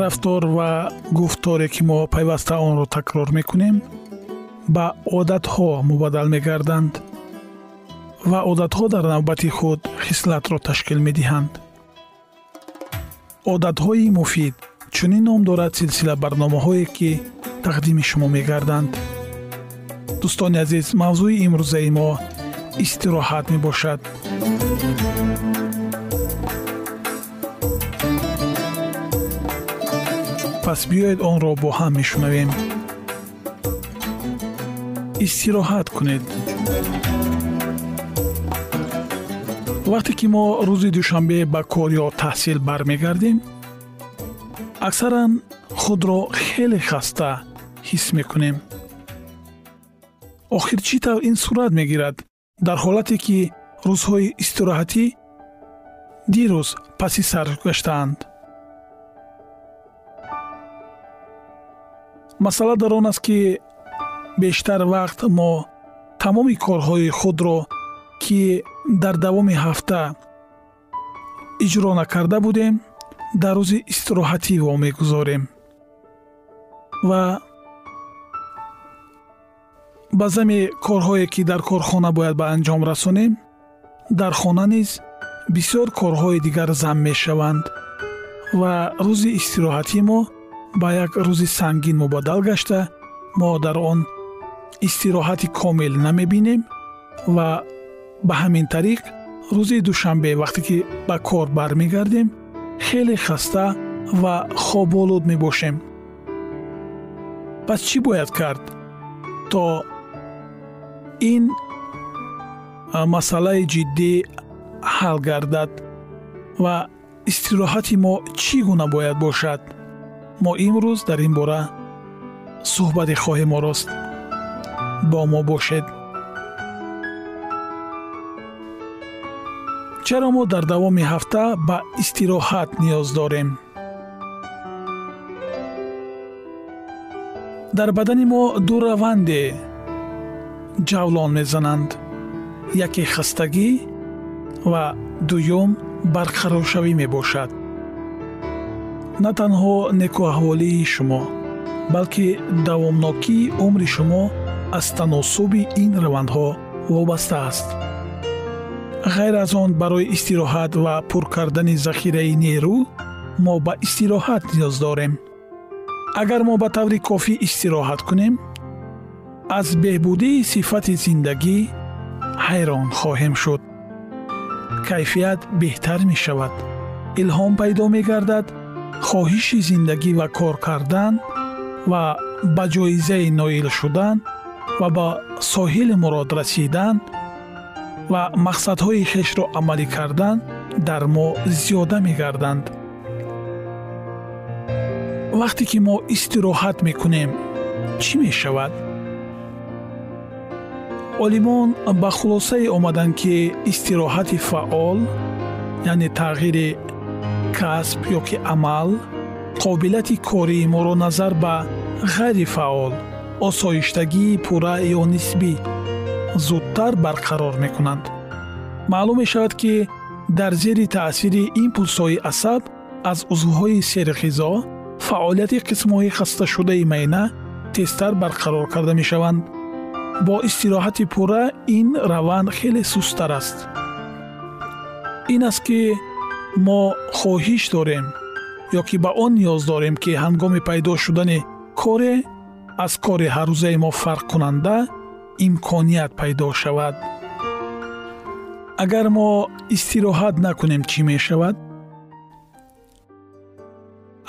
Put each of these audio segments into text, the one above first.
рафтор ва гуфторе ки мо пайваста онро такрор мекунем ба одатҳо мубаддал мегарданд ва одатҳо дар навбати худ хислатро ташкил медиҳанд. одатҳои муфид чунин ном дорад силсила барномаҳое ки тақдими шумо мегарданд. дӯстони азиз мавзӯи имрӯзаи мо истироҳат мебошад пас биёед онро бо ҳам мешунавем. Истироҳат кунед. Вақте ки мо рӯзи душанбе ба кор ё таҳсил бармегардем аксаран худро хеле хаста ҳис мекунем. Охир чӣ тавр ин сурат мегирад? Дар ҳолате ки рӯзҳои истироҳатӣ дирӯз паси сар гаштаанд масъала дар он аст ки бештар вақт мо тамоми корҳои худро ки дар давоми ҳафта иҷро накарда будем дар рӯзи истироҳатӣ вомегузорем ва ба зами корҳое ки дар корхона бояд ба анҷом расонем дар хона низ бисёр корҳои дигар зам мешаванд ва рӯзи истироҳатӣ мо ба як рӯзи сангин мубаддал гашта мо дар он истироҳати комил намебинем ва ба ҳамин тариқ рӯзи душанбе вақте ки ба кор бармегардем хеле хаста ва хоболуд мебошем. Пас чӣ бояд кард? То ин масъалаи ҷиддӣ ҳал гардад ва истироҳати мо чӣ гуна бояд бошад мо имрӯз дар ин бора суҳбате хоҳем орост бо мо бошед. Чаро мо дар давоми ҳафта ба истироҳат ниёз дорем? Дар бадани мо ду раванде ҷавлон мезананд. Яке хастагӣ ва дуюм барқароршавӣ мебошад на танҳо некуаҳволии шумо балки давомнокии умри шумо аз таносуби ин равандҳо вобаста аст. Ғайр аз он барои истироҳат ва пур кардани захираи нерӯ мо ба истироҳат ниёз дорем. Агар мо ба таври кофӣ истироҳат кунем аз беҳбудии сифати зиндагӣ ҳайрон хоҳем шуд. Кайфият беҳтар мешавад. Илҳом пайдо мегардад хоҳиши зиндагӣ ва кор кардан ва ба ҷоизаи ноил шудан ва ба соҳили мурод расидан ва мақсадҳои хешро амалӣ кардан дар мо зиёда мегарданд. Вақте ки мо истироҳат мекунем чӣ мешавад? Олимон ба хулосае омаданд ки истироҳати фаъол яъне тағйири касб ё ки амал қобилияти кории моро назар ба ғайрифаъол осоиштагии пурра ё нисбӣ зудтар барқарор мекунанд. Маълум мешавад ки дар зери таъсири импулсҳои асаб аз узвҳои серғизо фаъолияти қисмҳои хасташудаи майна тезтар барқарор карда мешаванд. Бо истироҳати пурра ин раванд хеле сусттар аст. Ин аст ки мо хоҳиш дорем ё ки ба он ниёз дорем ки ҳангоми пайдо шудани коре аз кори ҳаррӯзаи мо фарқкунанда имконият пайдо шавад. Агар мо истироҳат накунем чӣ мешавад?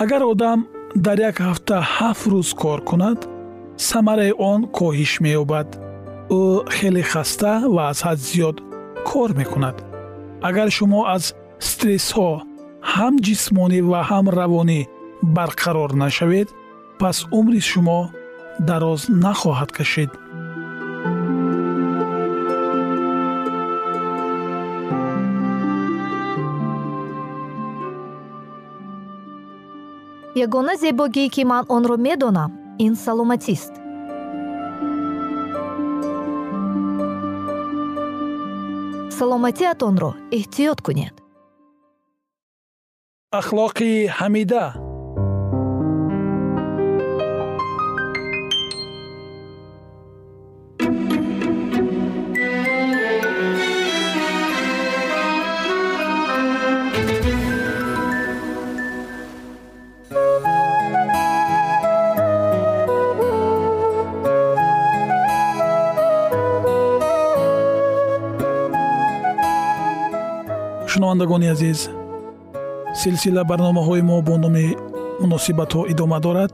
Агар одам дар як ҳафта ҳафт рӯз кор кунад самараи он коҳиш меёбад. Ӯ хеле хаста ва аз ҳад зиёд кор мекунад. Агар шумо аз стрессҳо ҳам ҷисмонӣ ва ҳам равонӣ барқарор нашавед пас умри шумо дароз нахоҳад кашид ягона зебогие ки ман онро медонам ин саломатист. Саломатиатонро эҳтиёт кунед ахлоқи ҳамида шунавандагони азиз силсила барномаҳои мо бо номи муносибатҳо идома дорад.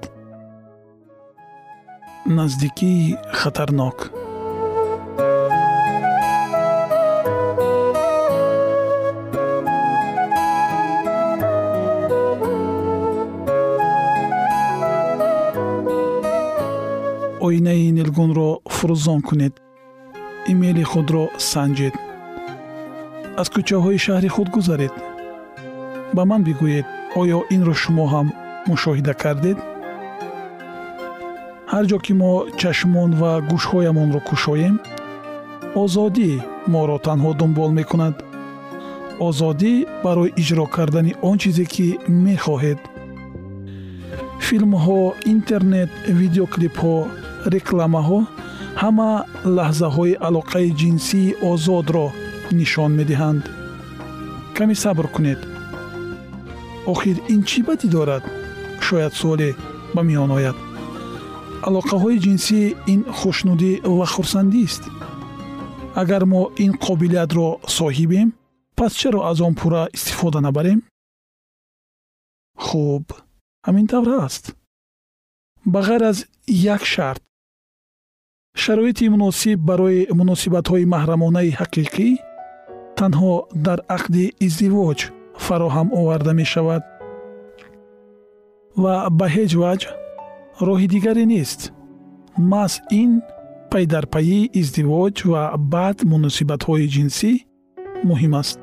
Наздикии хатарнок. Оинаи нилгунро фурӯзон кунед. Имейли худро санҷед. Аз кӯчаҳои шаҳри худ гузаред ба ман бигӯед оё инро шумо ҳам мушоҳида кардед? Ҳар ҷо ки мо чашмон ва гӯшҳоямонро кушоем озодӣ моро танҳо дунбол мекунад. Озодӣ барои иҷро кардани он чизе ки мехоҳед. Филмҳо интернет видеоклипҳо рекламаҳо ҳама лаҳзаҳои алоқаи ҷинсии озодро нишон медиҳанд. Каме сабр кунед охир ин чӣ бадӣ дорад? Шояд суоле ба миён ояд. Алоқаҳои ҷинсӣ ин хушнудӣ ва хурсандист агар мо ин қобилиятро соҳибем пас чаро аз он пурра истифода набарем? Хуб ҳамин тавр аст. Ба ғайр аз як шарт. Шароити муносиб барои муносибатҳои маҳрамонаи ҳақиқӣ танҳо дар ақди издивоҷ фароҳам оварда мешавад. Ва ба ҳеҷ ваҷҳ роҳи дигаре нест. Маҳз ин пайдарпайи издивоҷ ва баъд муносибатҳои ҷинсӣ муҳим аст.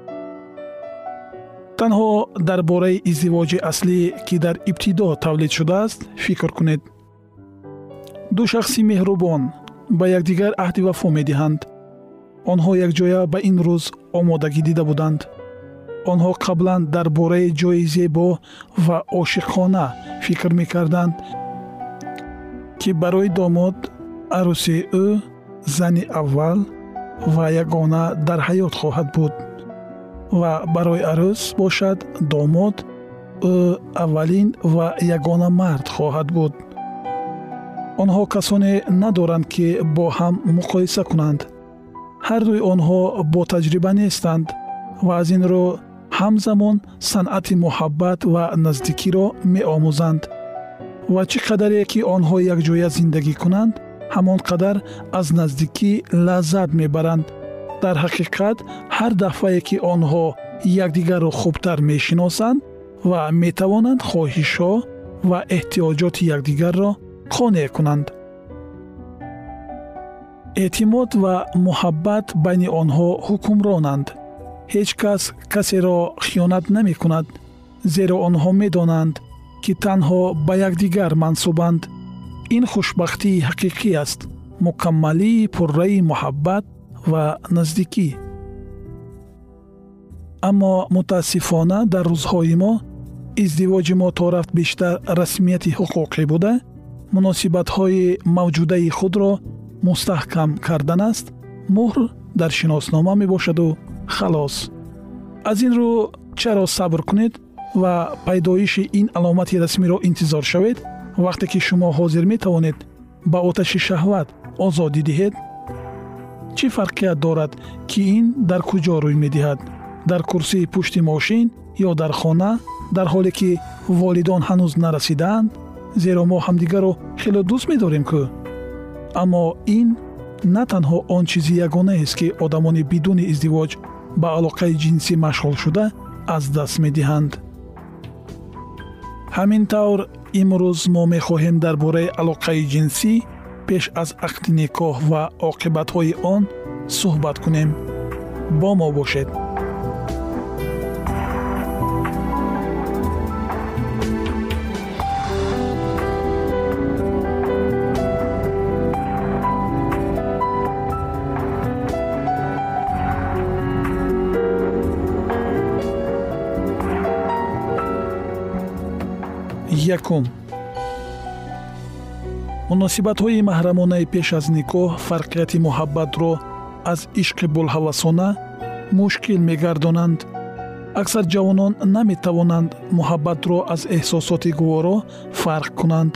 Танҳо дар бораи издивоҷи аслӣ ки дар ибтидо тавлид шудааст фикр кунед. Ду шахси меҳрубон ба якдигар аҳди вафо медиҳанд. Онҳо якҷоя ба ин рӯз омодагӣ дида буданд онҳо қаблан дар бораи ҷои зебо ва ошиқона фикр мекарданд ки барои домод арӯси ӯ зани аввал ва ягона дар ҳаёт хоҳад буд. Ва барои арӯс бошад домод ӯ аввалин ва ягона мард хоҳад буд. Онҳо касоне надоранд ки бо ҳам муқоиса кунанд. Ҳардуи онҳо бо таҷриба нестанд ва аз ин рӯ ҳамзамон санъати муҳаббат ва наздикиро меомӯзанд. Ва чӣ қадаре ки онҳо якҷоя зиндагӣ кунанд ҳамон қадар аз наздикӣ лаззат мебаранд. Дар ҳақиқат ҳар дафъае ки онҳо якдигарро хубтар мешиносанд ва метавонанд хоҳишҳо ва эҳтиёҷоти якдигарро қонеъ кунанд. Эътимод ва муҳаббат байни онҳо ҳукмронанд ҳеҷ кас касеро хиёнат намекунад зеро онҳо медонанд ки танҳо ба якдигар мансубанд. Ин хушбахтии ҳақиқӣ аст мукаммалии пурраи муҳаббат ва наздикӣ. Аммо мутаассифона дар рӯзҳои мо издивоҷи мо то рафт бештар расмияти ҳуқуқӣ буда муносибатҳои мавҷудаи худро мустаҳкам кардан аст муҳр дар шиноснома мебошаду халос. Аз ин рӯ чаро сабр кунед ва пайдоиши ин аломати расмиро интизор шавед. Вақте ки шумо ҳозир метавонед ба оташи шаҳват озодӣ диҳед чӣ фарқият дорад ки ин дар куҷо рӯй медиҳад? Дар курсии пушти мошин ё дар хона? Дар ҳоле ки волидон ҳанӯз нарасидаанд зеро мо ҳамдигарро хело дӯст медорем кӯ аммо ин на танҳо он чизи ягонаест ки одамони бидуни издивоҷ ба алоқаи ҷинсӣ машғул шуда аз даст медиҳанд. Ҳамин тавр имрӯз мо мехоҳем дар бораи алоқаи ҷинсӣ пеш аз ақди никоҳ ва оқибатҳои он суҳбат кунем. Бо мо бошед якум. Муносибатҳои маҳрамонаи пеш аз никоҳ фарқияти муҳаббатро аз ишқи булҳавасона мушкил мегардонанд. Аксар ҷавонон наметавонанд муҳаббатро аз эҳсосоти гуворо фарқ кунанд.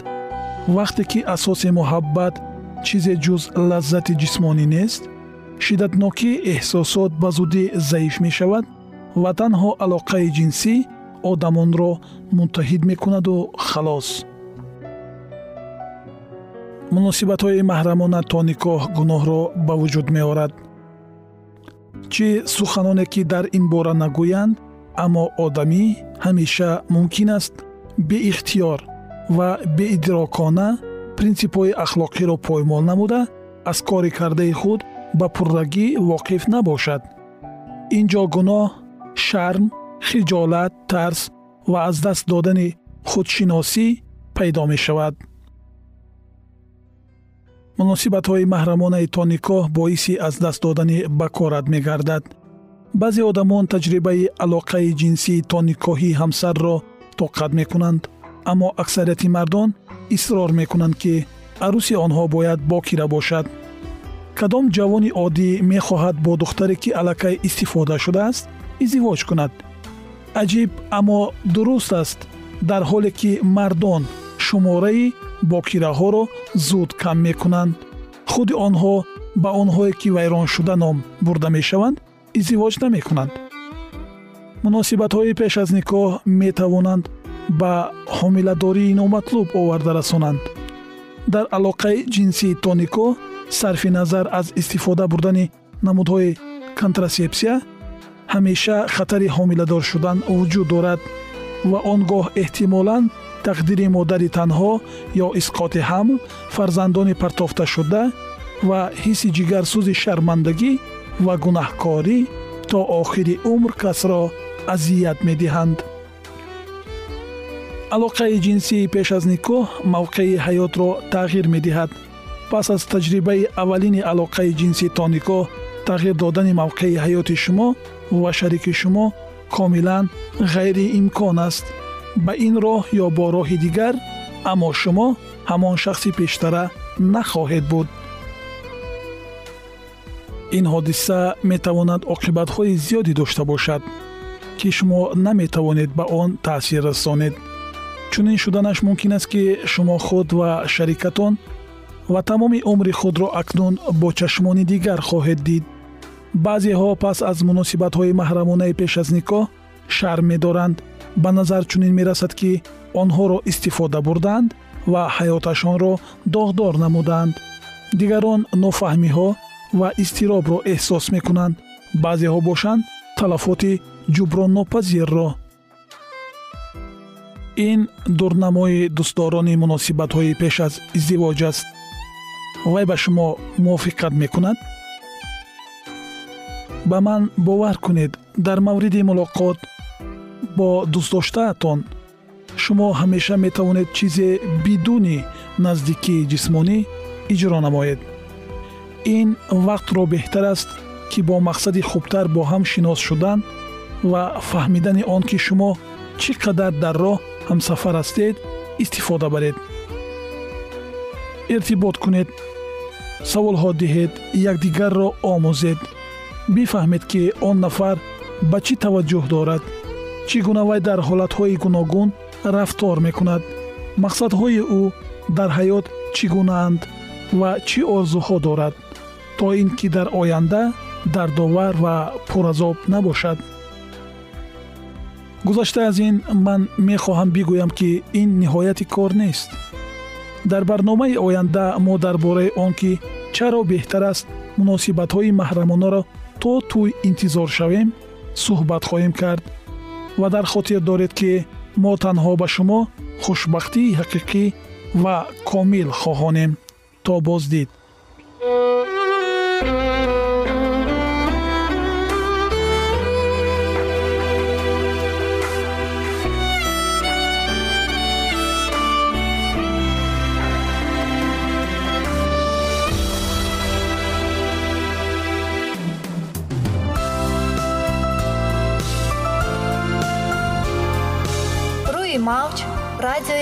Вақте ки асоси муҳаббат чизе ҷуз лаззати ҷисмонӣ нест шиддатнокии эҳсосот ба зудӣ заиф мешавад ва танҳо алоқаи ҷинсӣ одамонро муттаҳид мекунаду халос. Муносибатҳои маҳрамона то никоҳ гуноҳро ба вуҷуд меорад. Чӣ суханоне ки дар ин бора нагӯянд аммо одамӣ ҳамеша мумкин аст беихтиёр ва беидрокона принсипҳои ахлоқиро поймол намуда аз кори кардаи худ ба пуррагӣ воқиф набошад. Ин ҷо гуноҳ шарм хиҷолат тарс ва аз даст додани худшиносӣ пайдо мешавад. Муносибатҳои маҳрамонаи то никоҳ боиси аз даст додани бакорат мегардад. Баъзе одамон таҷрибаи алоқаи ҷинсии то никоҳии ҳамсарро тоқат мекунанд аммо аксарияти мардон исрор мекунанд ки арӯси онҳо бояд бокира бошад кадом ҷавони оддӣ мехоҳад бо духтаре ки аллакай истифода шудааст издивоҷ кунад аҷиб аммо дуруст аст дар ҳоле ки мардон шумораи бокираҳоро зуд кам мекунанд. Худи онҳо ба онҳое ки вайроншуда ном бурда мешаванд издивоҷ намекунанд. Муносибатҳои пеш аз никоҳ метавонанд ба ҳомиладории номатлуб оварда расонанд. Дар алоқаи ҷинсии то никоҳ сарфи назар аз истифода бурдани намудҳои контрасепсия ҳамеша хатари ҳомиладор шудан вуҷуд дорад ва он гоҳ эҳтимолан тақдири модари танҳо ё исқоти ҳамл фарзандони партофташуда ва ҳисси ҷигарсӯзи шармандагӣ ва гунаҳкорӣ то охири умр касро азият медиҳанд. Алоқаи ҷинсии пеш аз никоҳ мавқеи ҳаётро тағйир медиҳад. Пас аз таҷрибаи аввалини алоқаи ҷинсӣ то никоҳ тағйир додани мавқеи ҳаёти шумо ва шарики шумо комилан ғайриимкон аст ба ин роҳ ё бо роҳи дигар аммо шумо ҳамон шахси пештара нахоҳед буд ин ҳодиса метавонад оқибатҳои зиёде дошта бошад ки шумо наметавонед ба он таъсир расонед чунин шуданаш мумкин аст ки шумо худ ва шарикатон ва тамоми умри худро акнун бо чашмони дигар хоҳед дид баъзеҳо пас аз муносибатҳои маҳрамонаи пеш аз никоҳ шарм медоранд. Ба назар чунин мерасад ки онҳоро истифода бурданд ва ҳаёташонро доғдор намуданд. Дигарон нофаҳмиҳо ва изтиробро эҳсос мекунанд. Баъзеҳо бошанд талафоти ҷуброннопазирро ин дурнамои дӯстдорони муносибатҳои пеш аз издивоҷ аст. Вай ба шумо мувофиқат мекунад ба ман бовар кунед. Дар мавриди мулоқот бо дӯстдоштаатон шумо ҳамеша метавонед чизе бидуни наздикии ҷисмонӣ иҷро намоед. Ин вақтро беҳтар аст ки бо мақсади хубтар бо ҳам шинос шудан ва фаҳмидани он ки шумо чӣ қадар дар роҳ ҳамсафар ҳастед истифода баред. Иртибот кунед саволҳо диҳед якдигарро омӯзед бифаҳмед ки он нафар ба чӣ таваҷҷӯҳ дорад? Чӣ гуна вай дар ҳолатҳои гуногун рафтор мекунад? Мақсадҳои ӯ дар ҳаёт чӣ гунаанд ва чӣ орзуҳо дорад то ин ки дар оянда дардовар ва пуразоб набошад? Гузашта аз ин ман мехоҳам бигӯям ки ин ниҳояти кор нест. Дар барномаи оянда мо дар бораи он ки чаро беҳтар аст муносибатҳои маҳрамонаро то тӯй интизор шавем суҳбат хоҳем кард ва дар хотир доред ки мо танҳо ба шумо хушбахтии ҳақиқӣ ва комил хоҳонем. То боздид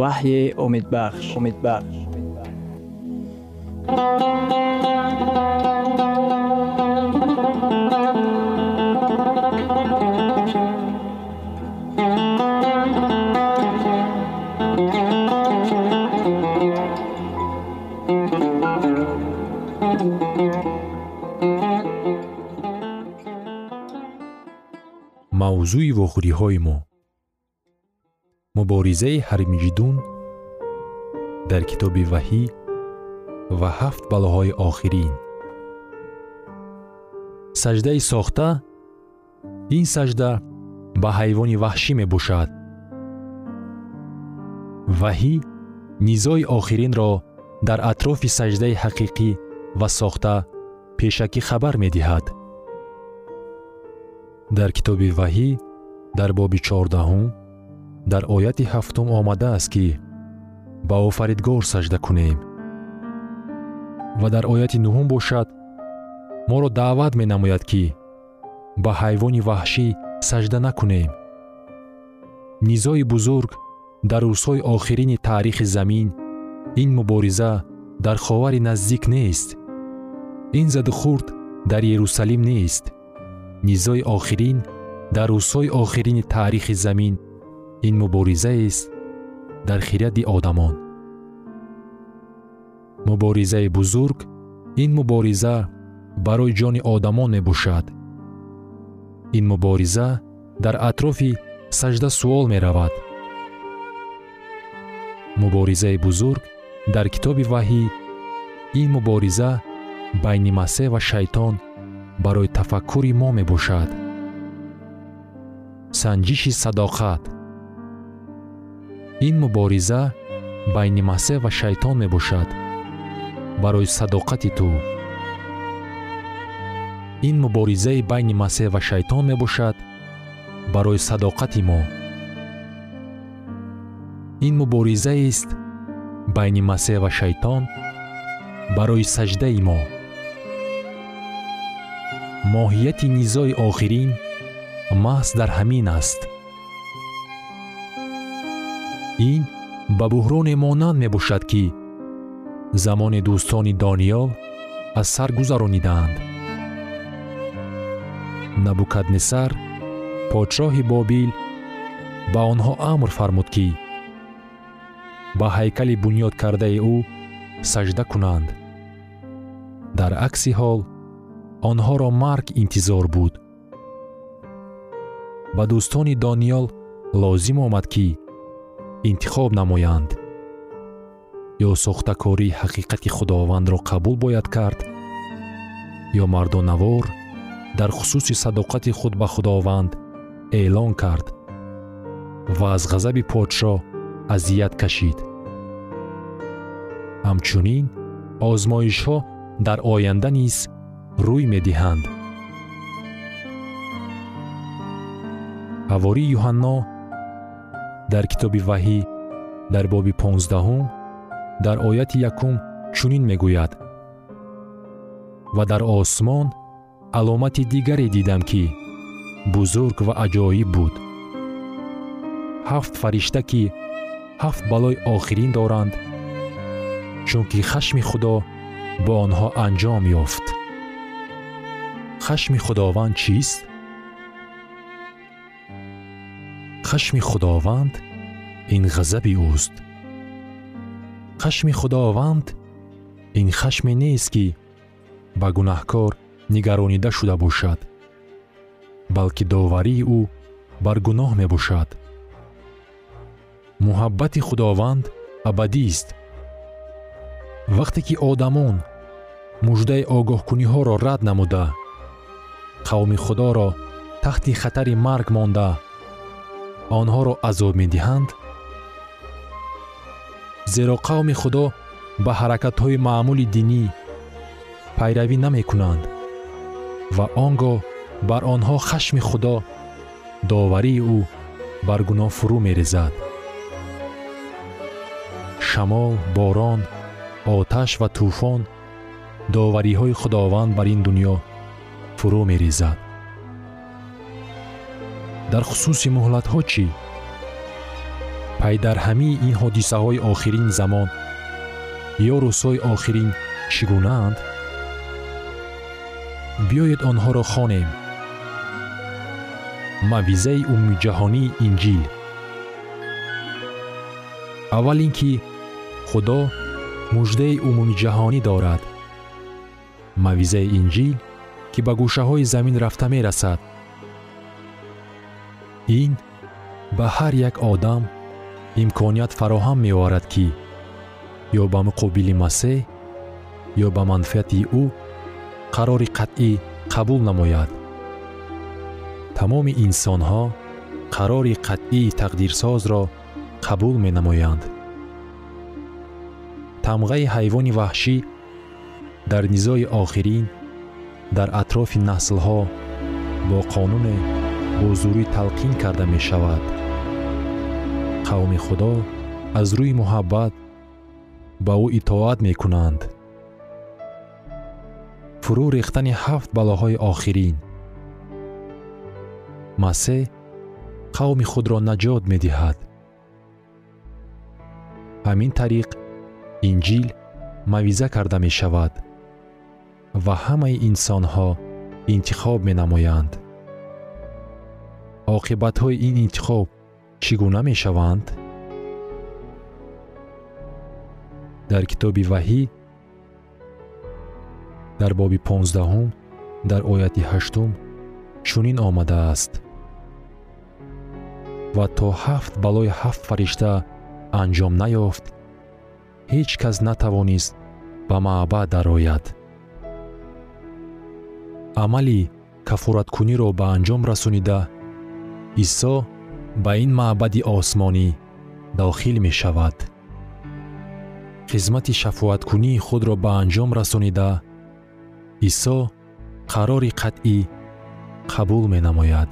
ва таъин кардааст ваҳйи умедбахш умедбахш мавзӯи вохӯриҳои мо муборизаи ҳармиҷидун дар китоби ваҳӣ ва ҳафт балоҳои охирин. Саҷдаи сохта ин саҷда ба ҳайвони ваҳшӣ мебошад. Ваҳӣ низои охиринро дар атрофи саҷдаи ҳақиқӣ ва сохта пешакӣ хабар медиҳад. Дар китоби ваҳӣ дар боби чордаҳум дар ояти ҳафтум омадааст ки ба офаридгор саҷда кунем. Ва дар ояти нуҳум бошад моро даъват менамояд ки ба ҳайвони ваҳшӣ саҷда накунем. Низои бузург дар рӯзҳои охирини таърихи замин ин мубориза дар ховари наздик нест. Ин задухурд дар ерусалим нест. Низои охирин дар рӯзҳои охирини таърихи замин ин муборизаест дар хиради одамон. Муборизаи бузург ин мубориза барои ҷони одамон мебошад. Ин мубориза дар атрофи саҷда суол меравад. Муборизаи бузург дар китоби ваҳӣ ин мубориза байни масеҳ ва шайтон барои тафаккури мо мебошад. Санҷиши садоқат ин мубориза байни масеҳ ва шайтон мебошад. Барои садоқати ту. Ин муборизаи байни масеҳ ва шайтон мебошад барои садоқати мо. Ин муборизаест байни масеҳ ва шайтон барои саҷдаи мо. Моҳияти низои охирин маҳз дар ҳамин аст ин ба буҳроне монанд мебошад ки замони дӯстони дониёл аз сар гузаронидаанд. Набукаднесар подшоҳи бобил ба онҳо амр фармуд ки ба ҳайкали бунёд кардаи ӯ саҷда кунанд. Дар акси ҳол онҳоро марг интизор буд. Ба дӯстони дониёл лозим омад ки интихоб намоянд. Ё сохтакории ҳақиқати худовандро қабул бояд кард ё мардонавор дар хусуси садоқати худ ба худованд эълон кард ва аз ғазаби подшоҳ азият кашид. Ҳамчунин озмоишҳо дар оянда низ рӯй медиҳанд. Ҳавории юҳанно дар китоби ваҳӣ дар боби понздаҳум дар ояти якум чунин мегӯяд. Ва дар осмон аломати дигаре дидам ки бузург ва аҷоиб буд. Ҳафт фаришта ки ҳафт балои охирин доранд чунки хашми худо бо онҳо анҷом ёфт. Хашми худованд чист хашми худованд ин ғазаби ӯст. Хашми худованд ин хашме нест ки ба гунаҳкор нигаронида шуда бошад балки доварии ӯ бар гуноҳ мебошад. Муҳаббати худованд абадист вақте ки одамон муждаи огоҳкуниҳоро рад намуда қавми худоро таҳти хатари марг монда онҳоро азоб медиҳанд зеро қавми худо ба ҳаракатҳои маъмули динӣ пайравӣ намекунанд ва он гоҳ бар онҳо хашми худо доварии ӯ бар гуноҳ фурӯ мерезад. Шамол борон оташ ва тӯфон довариҳои худованд бар ин дуньё фурӯ мерезад дар хусуси муҳлатҳо чӣ? Пай дар ҳамаи ин ҳодисаҳои охирин замон ё рӯзҳои охирин чӣ гунаанд биёед онҳоро хонем. Мавъизаи умумиҷаҳонии инҷил. Аввал ин ки худо муждаи умумиҷаҳонӣ дорад. Мавъизаи инҷил ки ба гӯшаҳои замин рафта мерасад ин ба ҳар як одам имконият фароҳам меоварад ки ё ба муқобили масеҳ ё ба манфиати ӯ қарори қатъӣ қабул намояд. Тамоми инсонҳо қарори қатъии тақдирсозро қабул менамоянд. Тамғаи ҳайвони ваҳшӣ дар низои охирин дар атрофи наслҳо бо қонуне бо зурӣ талқин карда мешавад. Қавми худо аз рӯи муҳаббат ба ӯ итоат мекунанд. Фурӯ рехтани ҳафт балоҳои охирин. Масеҳ қавми худро наҷот медиҳад. Ҳамин тариқ инҷил мавъиза карда мешавад ва ҳамаи инсонҳо интихоб менамоянд оқибатҳои ин интихоб чӣ гуна мешаванд? Дар китоби ваҳӣ дар боби понздаҳум дар ояти ҳаштум чунин омадааст. Ва то ҳафт балои ҳафт фаришта анҷом наёфт ҳеҷ кас натавонист ба маъбад дарояд. Амали кафораткуниро ба анҷом расонида исо ба ин маъбади осмонӣ дохил мешавад. Хизмати шафоаткунии худро ба анҷом расонида исо қарори қатъӣ қабул менамояд.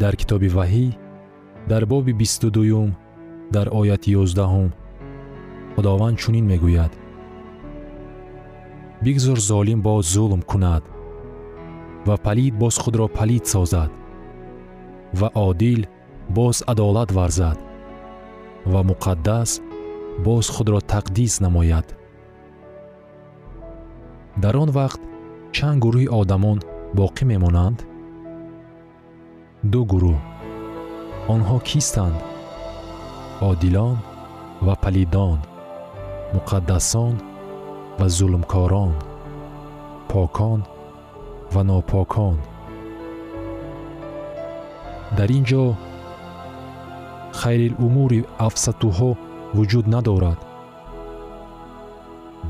Дар китоби ваҳӣ дар боби бисту дуюм дар ояти ёздаҳум худованд чунин мегӯяд. Бигзор золим боз зулм кунад ва палид боз худро палид созад ва одил боз адолат варзад ва муқаддас боз худро тақдис намояд. Дар он вақт чанд гурӯҳи одамон боқӣ мемонанд? Ду гурӯҳ. Онҳо кистанд? Одилон ва палидон муқаддасон ва зулмкорон покон ва нопокон. Дар ин ҷо хайрилумури афсатуҳо вуҷуд надорад.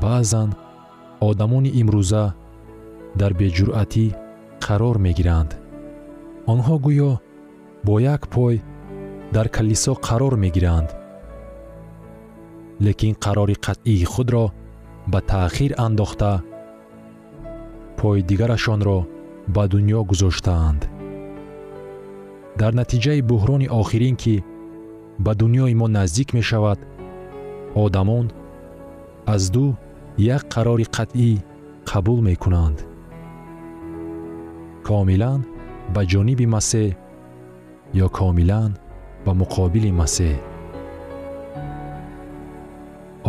Баъзан одамони имрӯза дар беҷуръатӣ қарор мегиранд. Онҳо гӯё бо як пой дар калисо қарор мегиранд. Лекин қарори қатъии худро ба таъхир андохта пои дигарашонро ба дуньё гузоштаанд. Дар натиҷаи буҳрони охирин ки ба дуньёи мо наздик мешавад одамон аз ду як қарори қатъӣ қабул мекунанд. Комилан ба ҷониби масеҳ ё комилан ба муқобили масеҳ?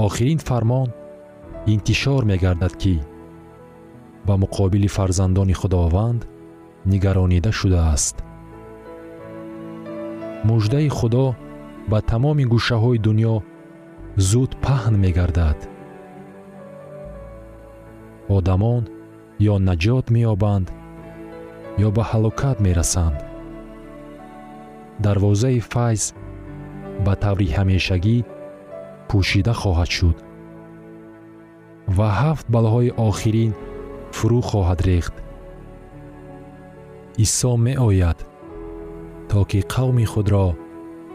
Охирин фармон интишор мегардад ки ба муқобили фарзандони худованд нигаронида шудааст. Муждаи худо ба тамоми гӯшаҳои дуньё зуд паҳн мегардад. Одамон ё наҷот меёбанд ё ба ҳалокат мерасанд. Дарвозаи файз ба таври ҳамешагӣ пӯшида хоҳад шуд. Ва ҳафт балоҳои охирин фурӯ хоҳад рехт. Исо меояд то ки қавми худро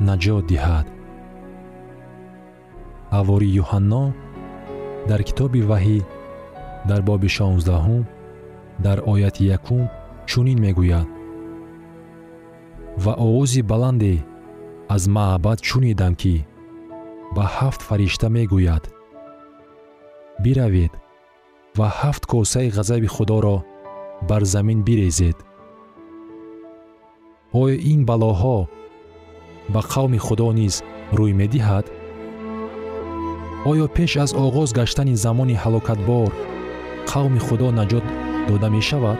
наҷот диҳад. Ҳавори юҳанно дар китоби ваҳӣ дар боби шонздаҳум дар ояти якум чунин мегӯяд. Ва овози баланде аз маъбад шунидам ки ба ҳафт фаришта мегӯяд. Биравед ва ҳафт косаи ғазаби худоро бар замин бирезед. Оё ин балоҳо ба қавми худо низ рӯй медиҳад? Оё пеш аз оғоз гаштани замони ҳалокатбор қавми худо наҷот дода мешавад